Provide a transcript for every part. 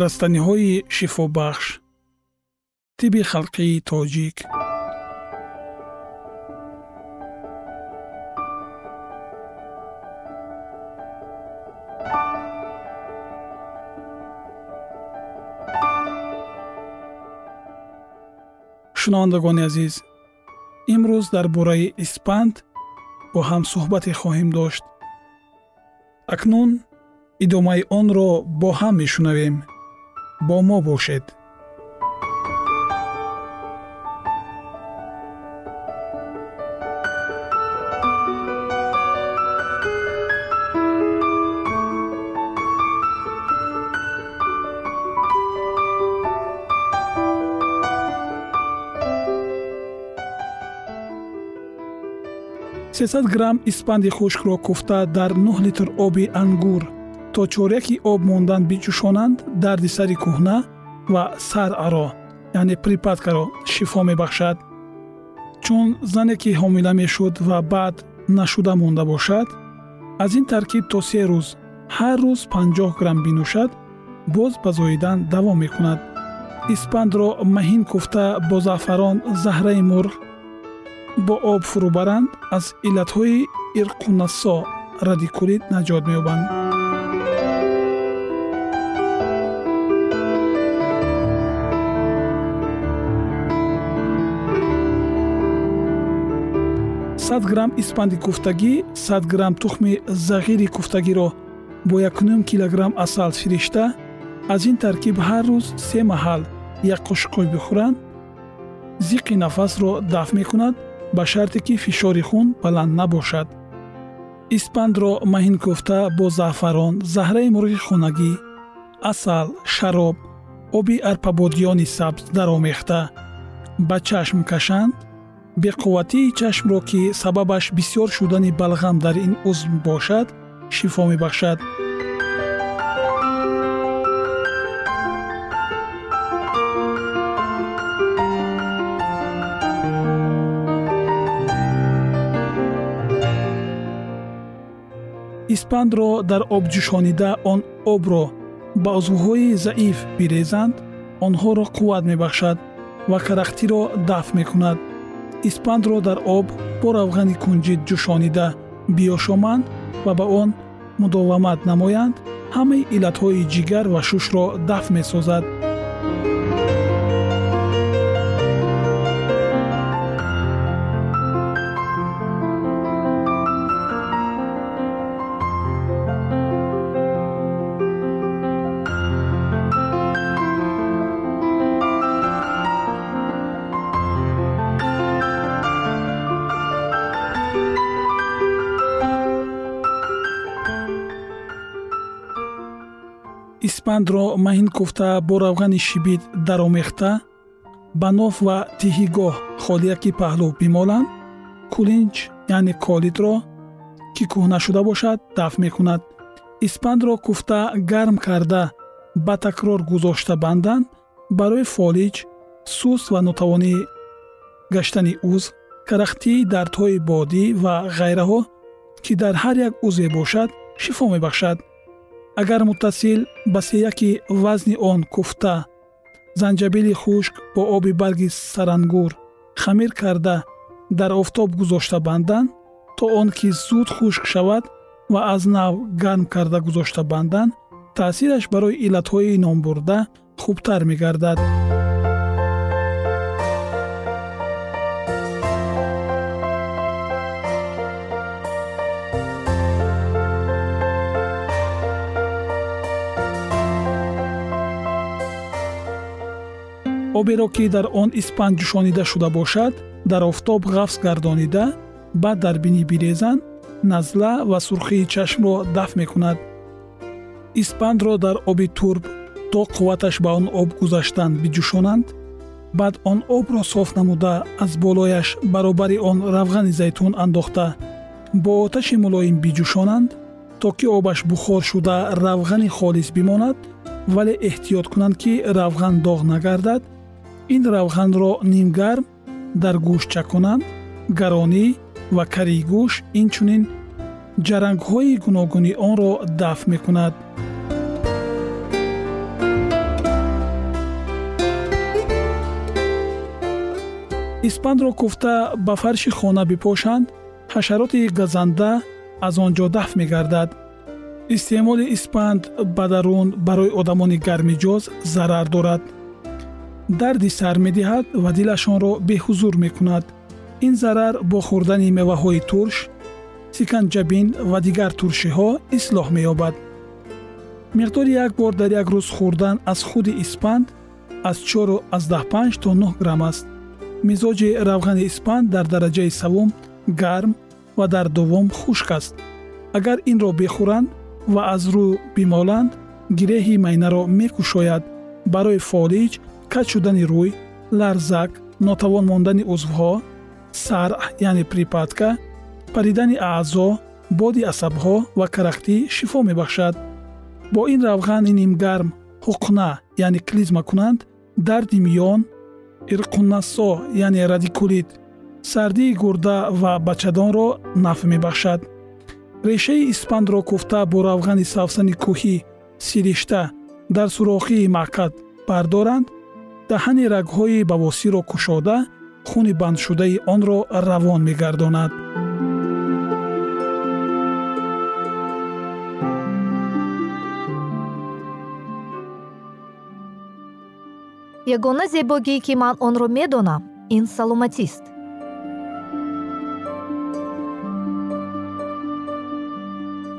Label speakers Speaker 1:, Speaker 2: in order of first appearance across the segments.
Speaker 1: растаниҳои шифобахш тиби халқии тоҷик. Шунавандагони азиз имрӯз дар бораи испанд бо ҳам суҳбате хоҳем дошт. Акнун идомаи онро бо ҳам мешунавем бо мо бошед. Сесад грамм испанди хушкро куфта дар нӯҳ литр оби ангур то чоряки об мондан бичӯшонанд дарди сари кӯҳна ва сараро яъне припаткаро шифо мебахшад. Чун зане ки ҳомила мешуд ва баъд нашуда монда бошад аз ин таркиб то се рӯз ҳар рӯз 50 грамм бинӯшад боз ба зоидан давом мекунад. Испандро маҳин куфта бо заъфарон заҳраи мурғ бо об фурӯбаранд аз иллатҳои ирқунасо радикулит наҷот меёбанд сад грамм испанди куфтагӣ сад грамм тухми зағири куфтагиро бо якнум килограмм асал фиришта аз ин таркиб ҳар рӯз се маҳал як қошиқҳои бихӯранд. зиққи нафасро дафт мекунад ба шарте ки фишори хун баланд набошад. испандро маҳин куфта бо заъфарон заҳраи мурғи хонагӣ асал шароб оби арпабодиёни сабз даромехта. ба чашм кашанд беқувватии чашмро ки сабабаш бисьёр шудани балғам дар ин узм бошад шифо мебахшад. Испандро дар об ҷӯшонида он обро ба узвҳои заиф бирезанд онҳоро қувват мебахшад ва карахтиро дафт мекунад испандро дар об бо равғани кунҷид ҷӯшонида. Биёшоманд ва ба он мудовамат намоянд ҳамаи иллатҳои ҷигар ва шушро дафт месозад испандро маҳин куфта бо равғани шибид даромехта ба ноф ва тиҳигоҳ холияки паҳлӯ бимоланд. Кулинч яъне колидро ки кӯҳна шуда бошад дафт мекунад. Испандро куфта гарм карда ба такрор гузошта банданд. Барои фолиҷ сус ва нотавонӣ гаштани узв карахтӣ дардҳои бодӣ ва ғайраҳо ки дар ҳар як узве бошад шифо мебахшад агар муттасил ба сеяки вазни он куфта занҷабили хушк бо оби барги сарангур хамир карда дар офтоб гузошта банданд то он ки зуд хушк шавад ва аз нав гарм карда гузошта банданд таъсираш барои иллатҳои номбурда хубтар мегардад оберо ки дар он испанд ҷӯшонида шуда бошад дар офтоб ғафз гардонида баъд дар бинӣ бирезанд назла ва сурхии чашмро дафт мекунад. Испандро дар оби турб то қувваташ ба он об гузаштанд биҷӯшонанд баъд он обро соф намуда аз болояш баробари он равғани зайтун андохта. Бо оташи мулоим биҷӯшонанд то ки обаш бухор шуда равғани холис бимонад вале эҳтиёт кунанд ки равған доғ нагардад ин равғанро нимгарм дар гӯш чаконанд гаронӣ ва карии гӯш инчунин ҷарангҳои гуногуни онро дафт мекунад. Испандро куфта ба фарши хона бипошанд ҳашароти газанда аз он ҷо дафт мегардад. Истеъмоли испанд ба дарун барои одамони гармиҷоз зарар дорад дарди сар медиҳад ва дилашонро беҳузур мекунад. Ин зарар бо хӯрдани меваҳои турш сиканҷабин ва дигар туршиҳо ислоҳ меёбад. Миқдори як бор дар як рӯз хӯрдан аз худи испанд аз 45 то 9 грамм аст. Мизоҷи равғани испанд дар дараҷаи савум гарм ва дар дуввум хушк аст. Агар инро бихӯранд ва аз рӯ бимоланд гиреҳи майнаро мекушояд. Барои фолиҷ каҷ шудани рӯй ларзак нотавон мондани узвҳо саръ яъне припадка паридани аъзо боди асабҳо ва карахтӣ шифо мебахшад. Бо ин равғани нимгарм ҳуқна яъне клизма кунанд дарди миён ирқуннасо яъне радикулит сардии гурда ва бачадонро нафъ мебахшад. Решаи испандро куфта бо равғани савсани кӯҳӣ сиришта дар сурохии маъкад бардоранд даҳани рагҳои бавосиро кушода хуни бандшудаи онро равон мегардонад.
Speaker 2: Ягона зебогие ки ман онро медонам ин саломатист.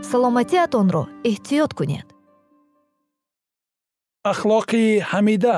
Speaker 2: Саломатиатонро эҳтиёт кунед.
Speaker 1: Ахлоқи ҳамида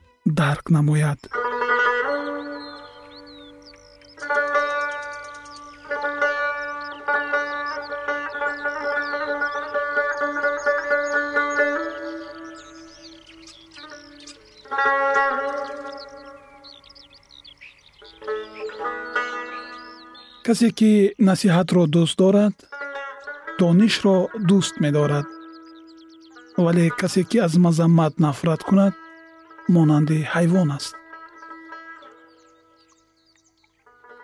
Speaker 1: дарк намояд. Касе ки насиҳатро дӯст дорад донишро дӯст медорад. Вале касе ки аз мазаммат нафрат кунад монанди ҳайвон аст.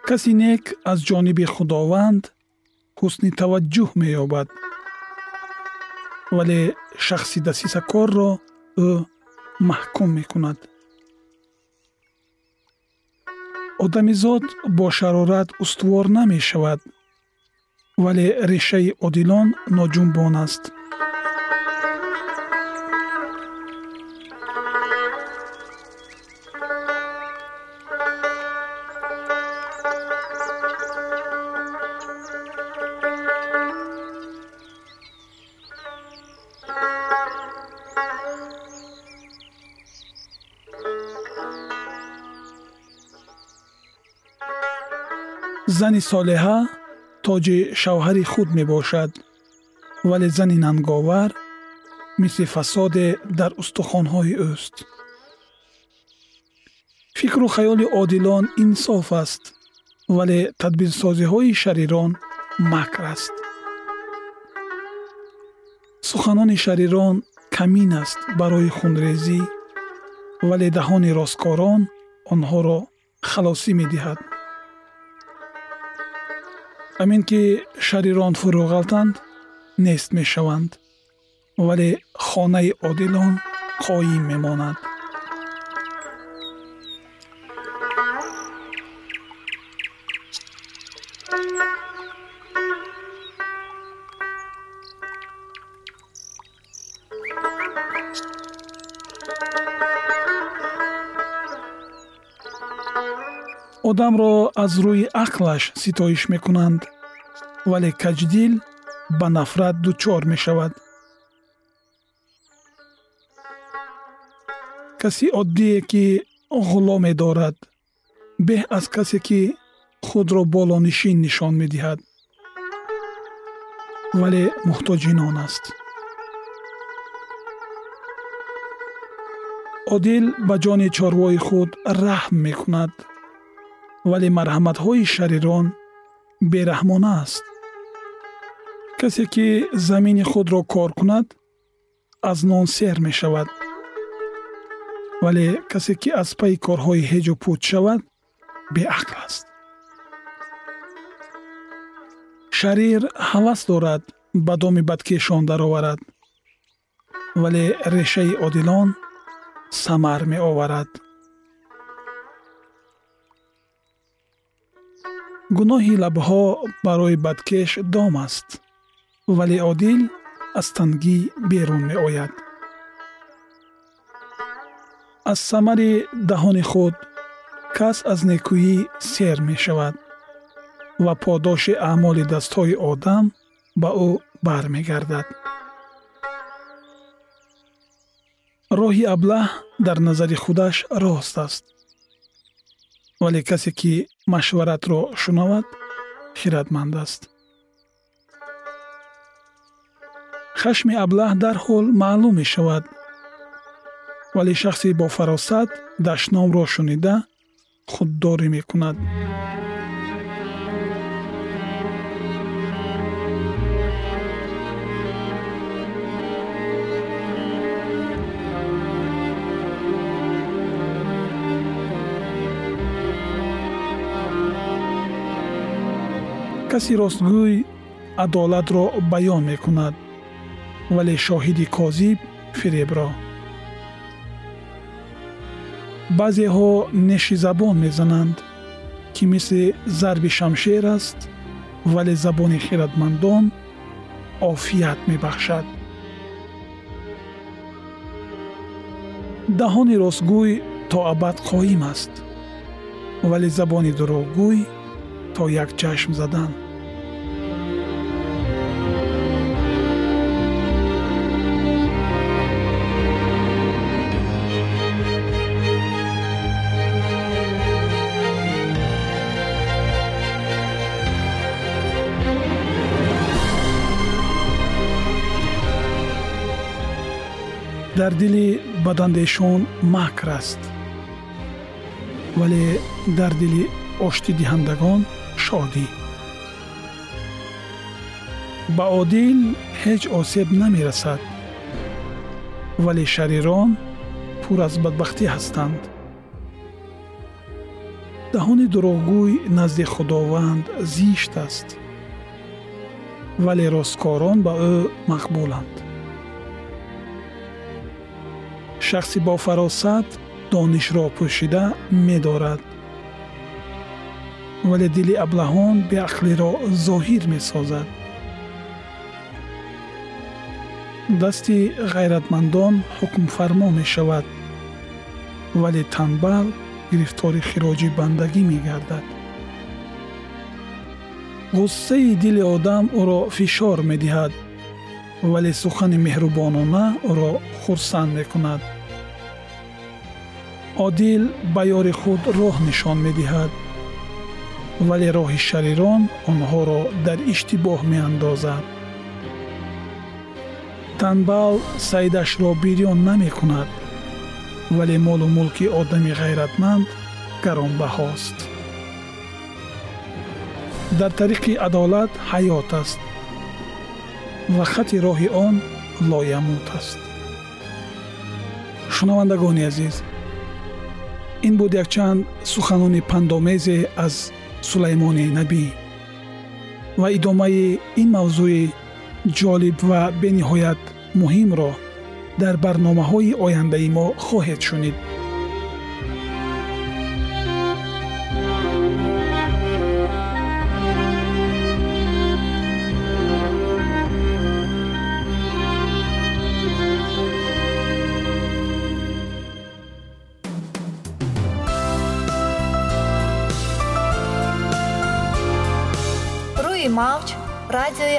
Speaker 1: Каси нек аз ҷониби худованд ҳусни таваҷҷӯҳ меёбад вале шахси дасисакорро ӯ маҳкум мекунад. Одамизод бо шарорат устувор намешавад вале решаи одилон ноҷунбон аст зани солеҳа тоҷи шавҳари худ мебошад вале зани нанговар мисли фасоде дар устухонҳои ӯст фикру хаёли одилон инсоф аст вале тадбирсозиҳои шарирон макр аст. Суханони шарирон камин аст барои хунрезӣ вале даҳони росткорон онҳоро халосӣ медиҳад ҳамин ки шарирон фурӯғалтанд нест мешаванд вале хонаи одилон қоим мемонад одамро аз рӯи ақлаш ситоиш мекунанд вале каҷдил ба нафрат дучор мешавад. Каси оддие ки ғуломе дорад беҳ аз касе ки худро болонишин нишон медиҳад. Вале муҳтоҷи нон аст. Одил ба ҷони чорвои худ раҳм мекунад вале марҳаматҳои шарирон бераҳмона аст. Касе ки замини худро кор кунад аз нон сер мешавад. Вале касе ки аз пайи корҳои ҳеҷу пуд шавад беақл аст. Шарир ҳавас дорад ба доми бадкешон дароварад. Вале решаи одилон самар меоварад гуноҳи лабҳо барои бадкеш дом аст вале одил аз тангӣ берун меояд. Аз самари даҳони худ кас аз некӯӣ сер мешавад ва подоши аъмоли дастҳои одам ба ӯ бармегардад. Роҳи аблаҳ дар назари худаш рост аст вале касе ки машваратро шунавад? Хиратманд аст. Хашми аблаҳ дарҳол маълум мешавад. Вале шахси бофаросат дашномро шунида худдорӣ мекунад каси ростгӯй адолатро баён мекунад вале шоҳиди козиб фиребро. Баъзеҳо неши забон мезананд ки мисли зарби шамшер аст вале забони хиратмандон офият мебахшад. Даҳони ростгӯй то абад қоим аст вале забони дурӯғгӯй то як чашм задан. Дар дили бадандешон макр аст вале дар дили оштидиҳандагон шодӣ ба одил ҳеҷ осеб намерасад вале шарирон пур аз бадбахтӣ ҳастанд даҳони дурӯғгӯй назди худованд зишт аст вале росткорон ба ӯ мақбуланд шахси бофаросат донишро пӯшида медорад вале дили аблаҳон беақлиро зоҳир месозад дасти ғайратмандон ҳукмфармо мешавад вале танбал гирифтори хироҷи бандагӣ мегардад ғуссаи дили одам ӯро фишор медиҳад вале сухани меҳрубонона ӯро хурсанд мекунад одил ба ёри худ роҳ нишон медиҳад вале роҳи шарирон онҳоро дар иштибоҳ меандозад. Танбал саидашро бирён намекунад вале молу мулки одами ғайратманд гаронбаҳост. Дар тариқи адолат ҳаёт аст ва хати роҳи он лоямут аст. Шунавандагони азиз ин буд якчанд суханони пандомезе аз сулаймони набӣ ва идомаи ин мавзӯи ҷолиб ва бениҳоят муҳимро дар барномаҳои ояндаи мо хоҳед шунид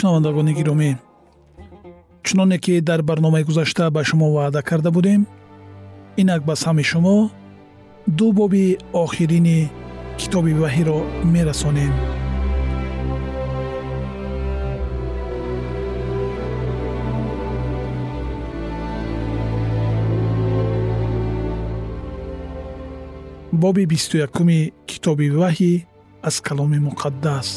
Speaker 1: шунавандагони гиромӣ. Чуноне ки дар барномаи гузашта ба шумо ваъда карда будем инак ба сами шумо ду боби охирини китоби ваҳиро мерасонем. Боби бисту якуми китоби ваҳӣ аз каломи муқаддас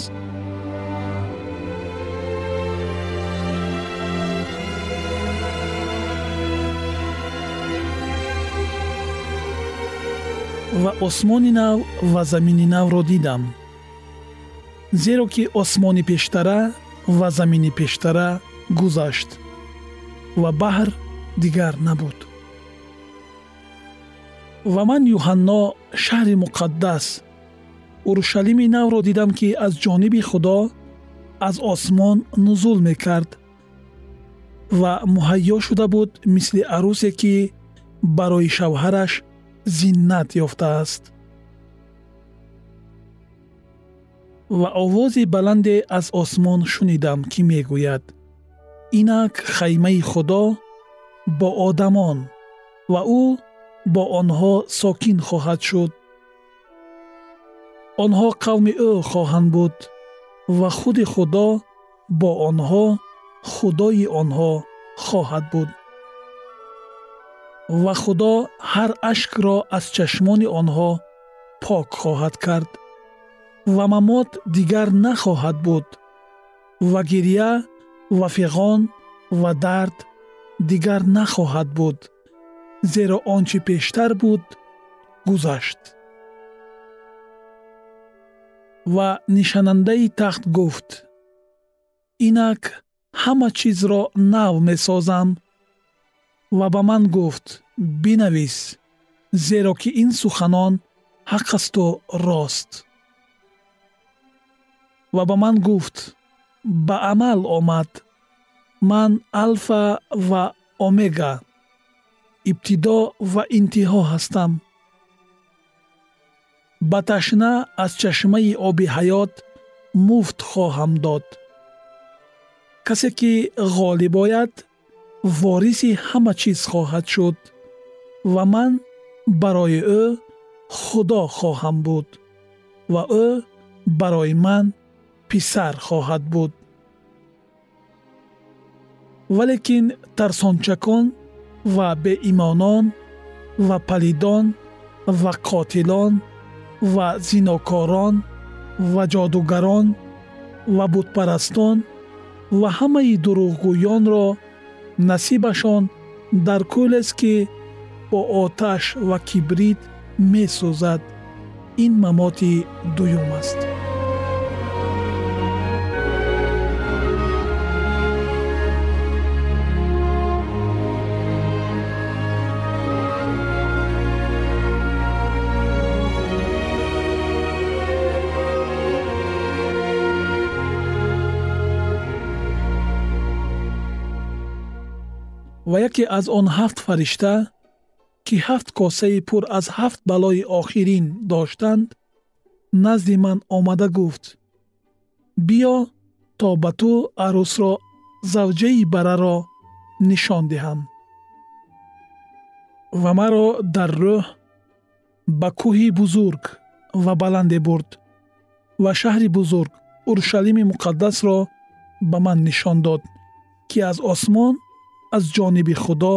Speaker 1: ва осмони нав ва замини навро дидам. Зеро ки осмони пештара ва замини пештара гузашт ва баҳр дигар набуд. Ва ман юҳанно шаҳри муқаддас урушалими навро дидам ки аз ҷониби худо аз осмон нузул мекард ва муҳайё шуда буд мисли арӯсе ки барои шавҳараш зиннат ёфтааст. Ва овози баланде аз осмон шунидам ки мегӯяд. Инак хаймаи худо бо одамон ва ӯ бо онҳо сокин хоҳад шуд. Онҳо қавми ӯ хоҳанд буд ва худи худо бо онҳо худои онҳо хоҳад буд ва худо ҳар ашкро аз чашмони онҳо пок хоҳад кард. ва мамот дигар нахоҳад буд. ва гирья ва фиғон ва дард дигар нахоҳад буд зеро он чи пештар буд гузашт. ва нишанандаи тахт гуфт инак ҳама чизро нав месозам ва ба ман гуфт бинавис зеро ки ин суханон ҳақ асту рост ва ба ман гуфт ба амал омад ман алфа ва омега ибтидо ва интиҳо ҳастам. Ба ташна аз чашмаи оби ҳаёт муфт хоҳам дод. Касе ки ғолиб ояд вориси ҳама чиз хоҳад шуд ва ман барои ӯ худо хоҳам буд ва ӯ барои ман писар хоҳад буд. Валекин тарсончакон ва беимонон ва палидон ва қотилон ва зинокорон ва ҷодугарон ва бутпарастон ва ҳамаи дурӯғгӯёнро насибашон дар кӯлест ки бо оташ ва кибрит месӯзад ин мамоти дуюм аст ва яке аз он ҳафт фаришта ки ҳафт косаи пур аз ҳафт балои охирин доштанд назди ман омада гуфт. Биё то ба ту арӯсро завҷаи бараро нишон диҳам ва маро дар рӯҳ ба кӯҳи бузург ва баланде бурд ва шаҳри бузург урушалими муқаддасро ба ман нишон дод ки аз осмон аз ҷониби худо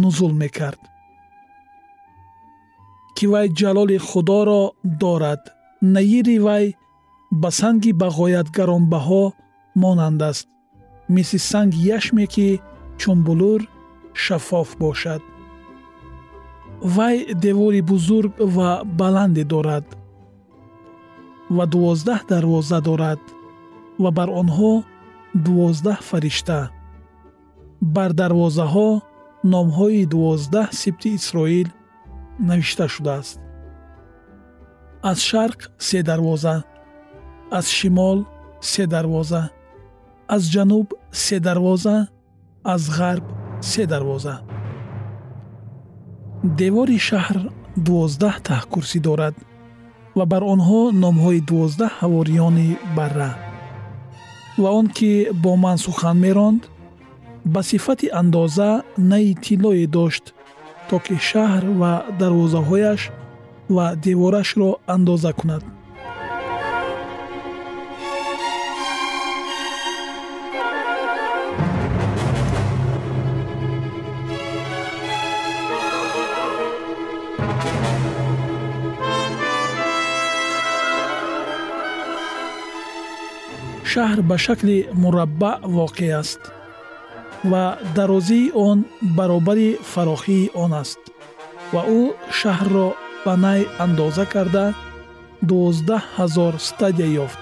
Speaker 1: нузул мекард ки вай ҷалоли худоро дорад. Наири вай ба санги бағоят гаронбаҳо монанд аст мисли санги яшме ки чун булур шаффоф бошад. Вай девори бузург ва баланде дорад ва дувоздаҳ дарвоза дорад ва бар онҳо дувоздаҳ фаришта бар дарвозаҳо номҳои дувоздаҳ сибти исроил навишта шудааст? Аз шарқ се дарвоза аз шимол се дарвоза аз ҷануб се дарвоза аз ғарб се дарвоза. Девори шаҳр дувоздаҳ таҳкурсӣ дорад ва бар онҳо номҳои дувоздаҳ ҳавориёни барра. Ва он ки бо ман сухан меронд ба сифати андоза наи тиллое дошт то ки шаҳр ва дарвозаҳояш ва деворашро андоза кунад. Шаҳр ба шакли мураббаъ воқеъ аст ва дарозии он баробари фарохии он аст. Ва ӯ шаҳрро ба най андоза карда дувоздаҳ ҳазор стадия ёфт.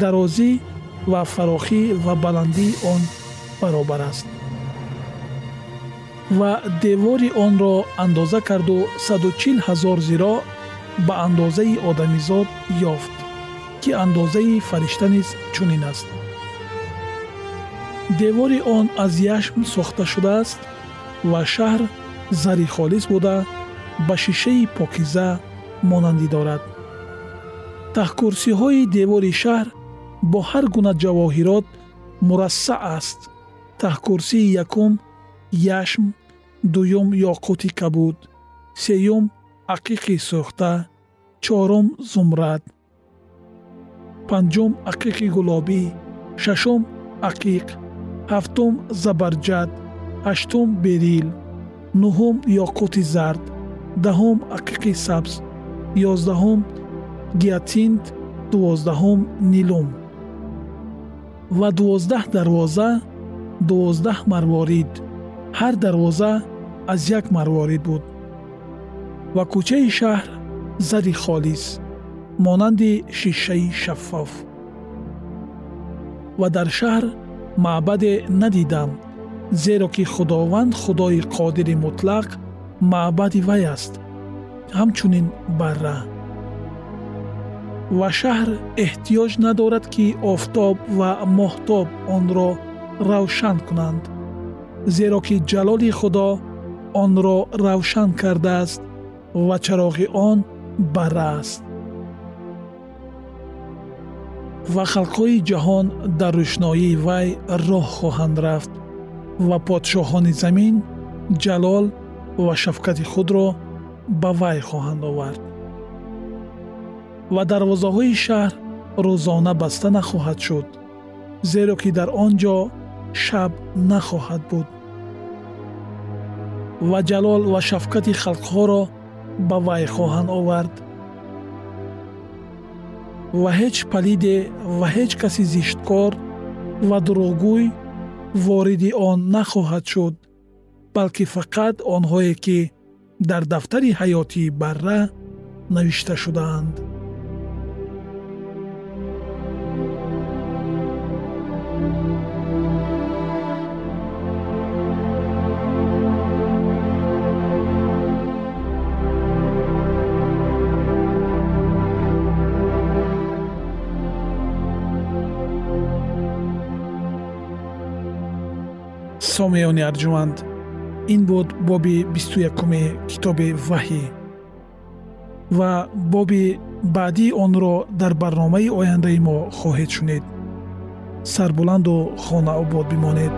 Speaker 1: Дарозӣ ва фарохӣ ва баландии он баробар аст. Ва девори онро андоза карду саду чил ҳазор зиро ба андозаи одамизод ёфт ки андозаи фаришта низ чунин аст девори он аз яшм сохта шудааст ва шаҳр зари холис буда ба шишаи покиза монандӣ дорад. Таҳкурсиҳои девори шаҳр бо ҳар гуна ҷавоҳирот мурассаъ аст. Таҳкурсии якум яшм дуюм ёқути кабуд сеюм ақиқи сӯхта чорум зумрад. Панҷум ақиқи гулобӣ шашум ақиқ ҳафтум забарҷад ҳаштум берил нуҳум ёқути зард даҳум ақиқи сабз ёздаҳум гиатинт дувоздаҳум нилум. Ва дувоздаҳ дарвоза дувоздаҳ марворид. Ҳар дарвоза аз як марворид буд. Ва кӯчаи шаҳр зари холис монанди шишаи шаффоф. Ва дар шаҳр маъбаде надидам зеро ки худованд худои қодири мутлақ маъбади вай аст. Ҳамчунин барра. Ва шаҳр эҳтиёҷ надорад ки офтоб ва моҳтоб онро равшан кунанд зеро ки ҷалоли худо онро равшан кардааст ва чароғи он барра аст ва халқҳои ҷаҳон дар рӯшноии вай роҳ хоҳанд рафт ва подшоҳони замин ҷалол ва шафқати худро ба вай хоҳанд овард. Ва дарвозаҳои шаҳр рӯзона баста нахоҳад шуд зеро ки дар он ҷо шаб нахоҳад буд. Ва ҷалол ва шафқати халқҳоро ба вай хоҳанд овард ва ҳеҷ палиде ва ҳеҷ каси зишткор ва дурӯғгӯй вориди он нахоҳад шуд балки фақат онҳое ки дар дафтари ҳаётии барра навишта шудаанд сомиёни арҷуванд ин буд боби бисту якуми китоби ваҳӣ. Ва боби баъдии онро дар барномаи ояндаи мо хоҳед шунид. Сарбуланду хонаобод бимонед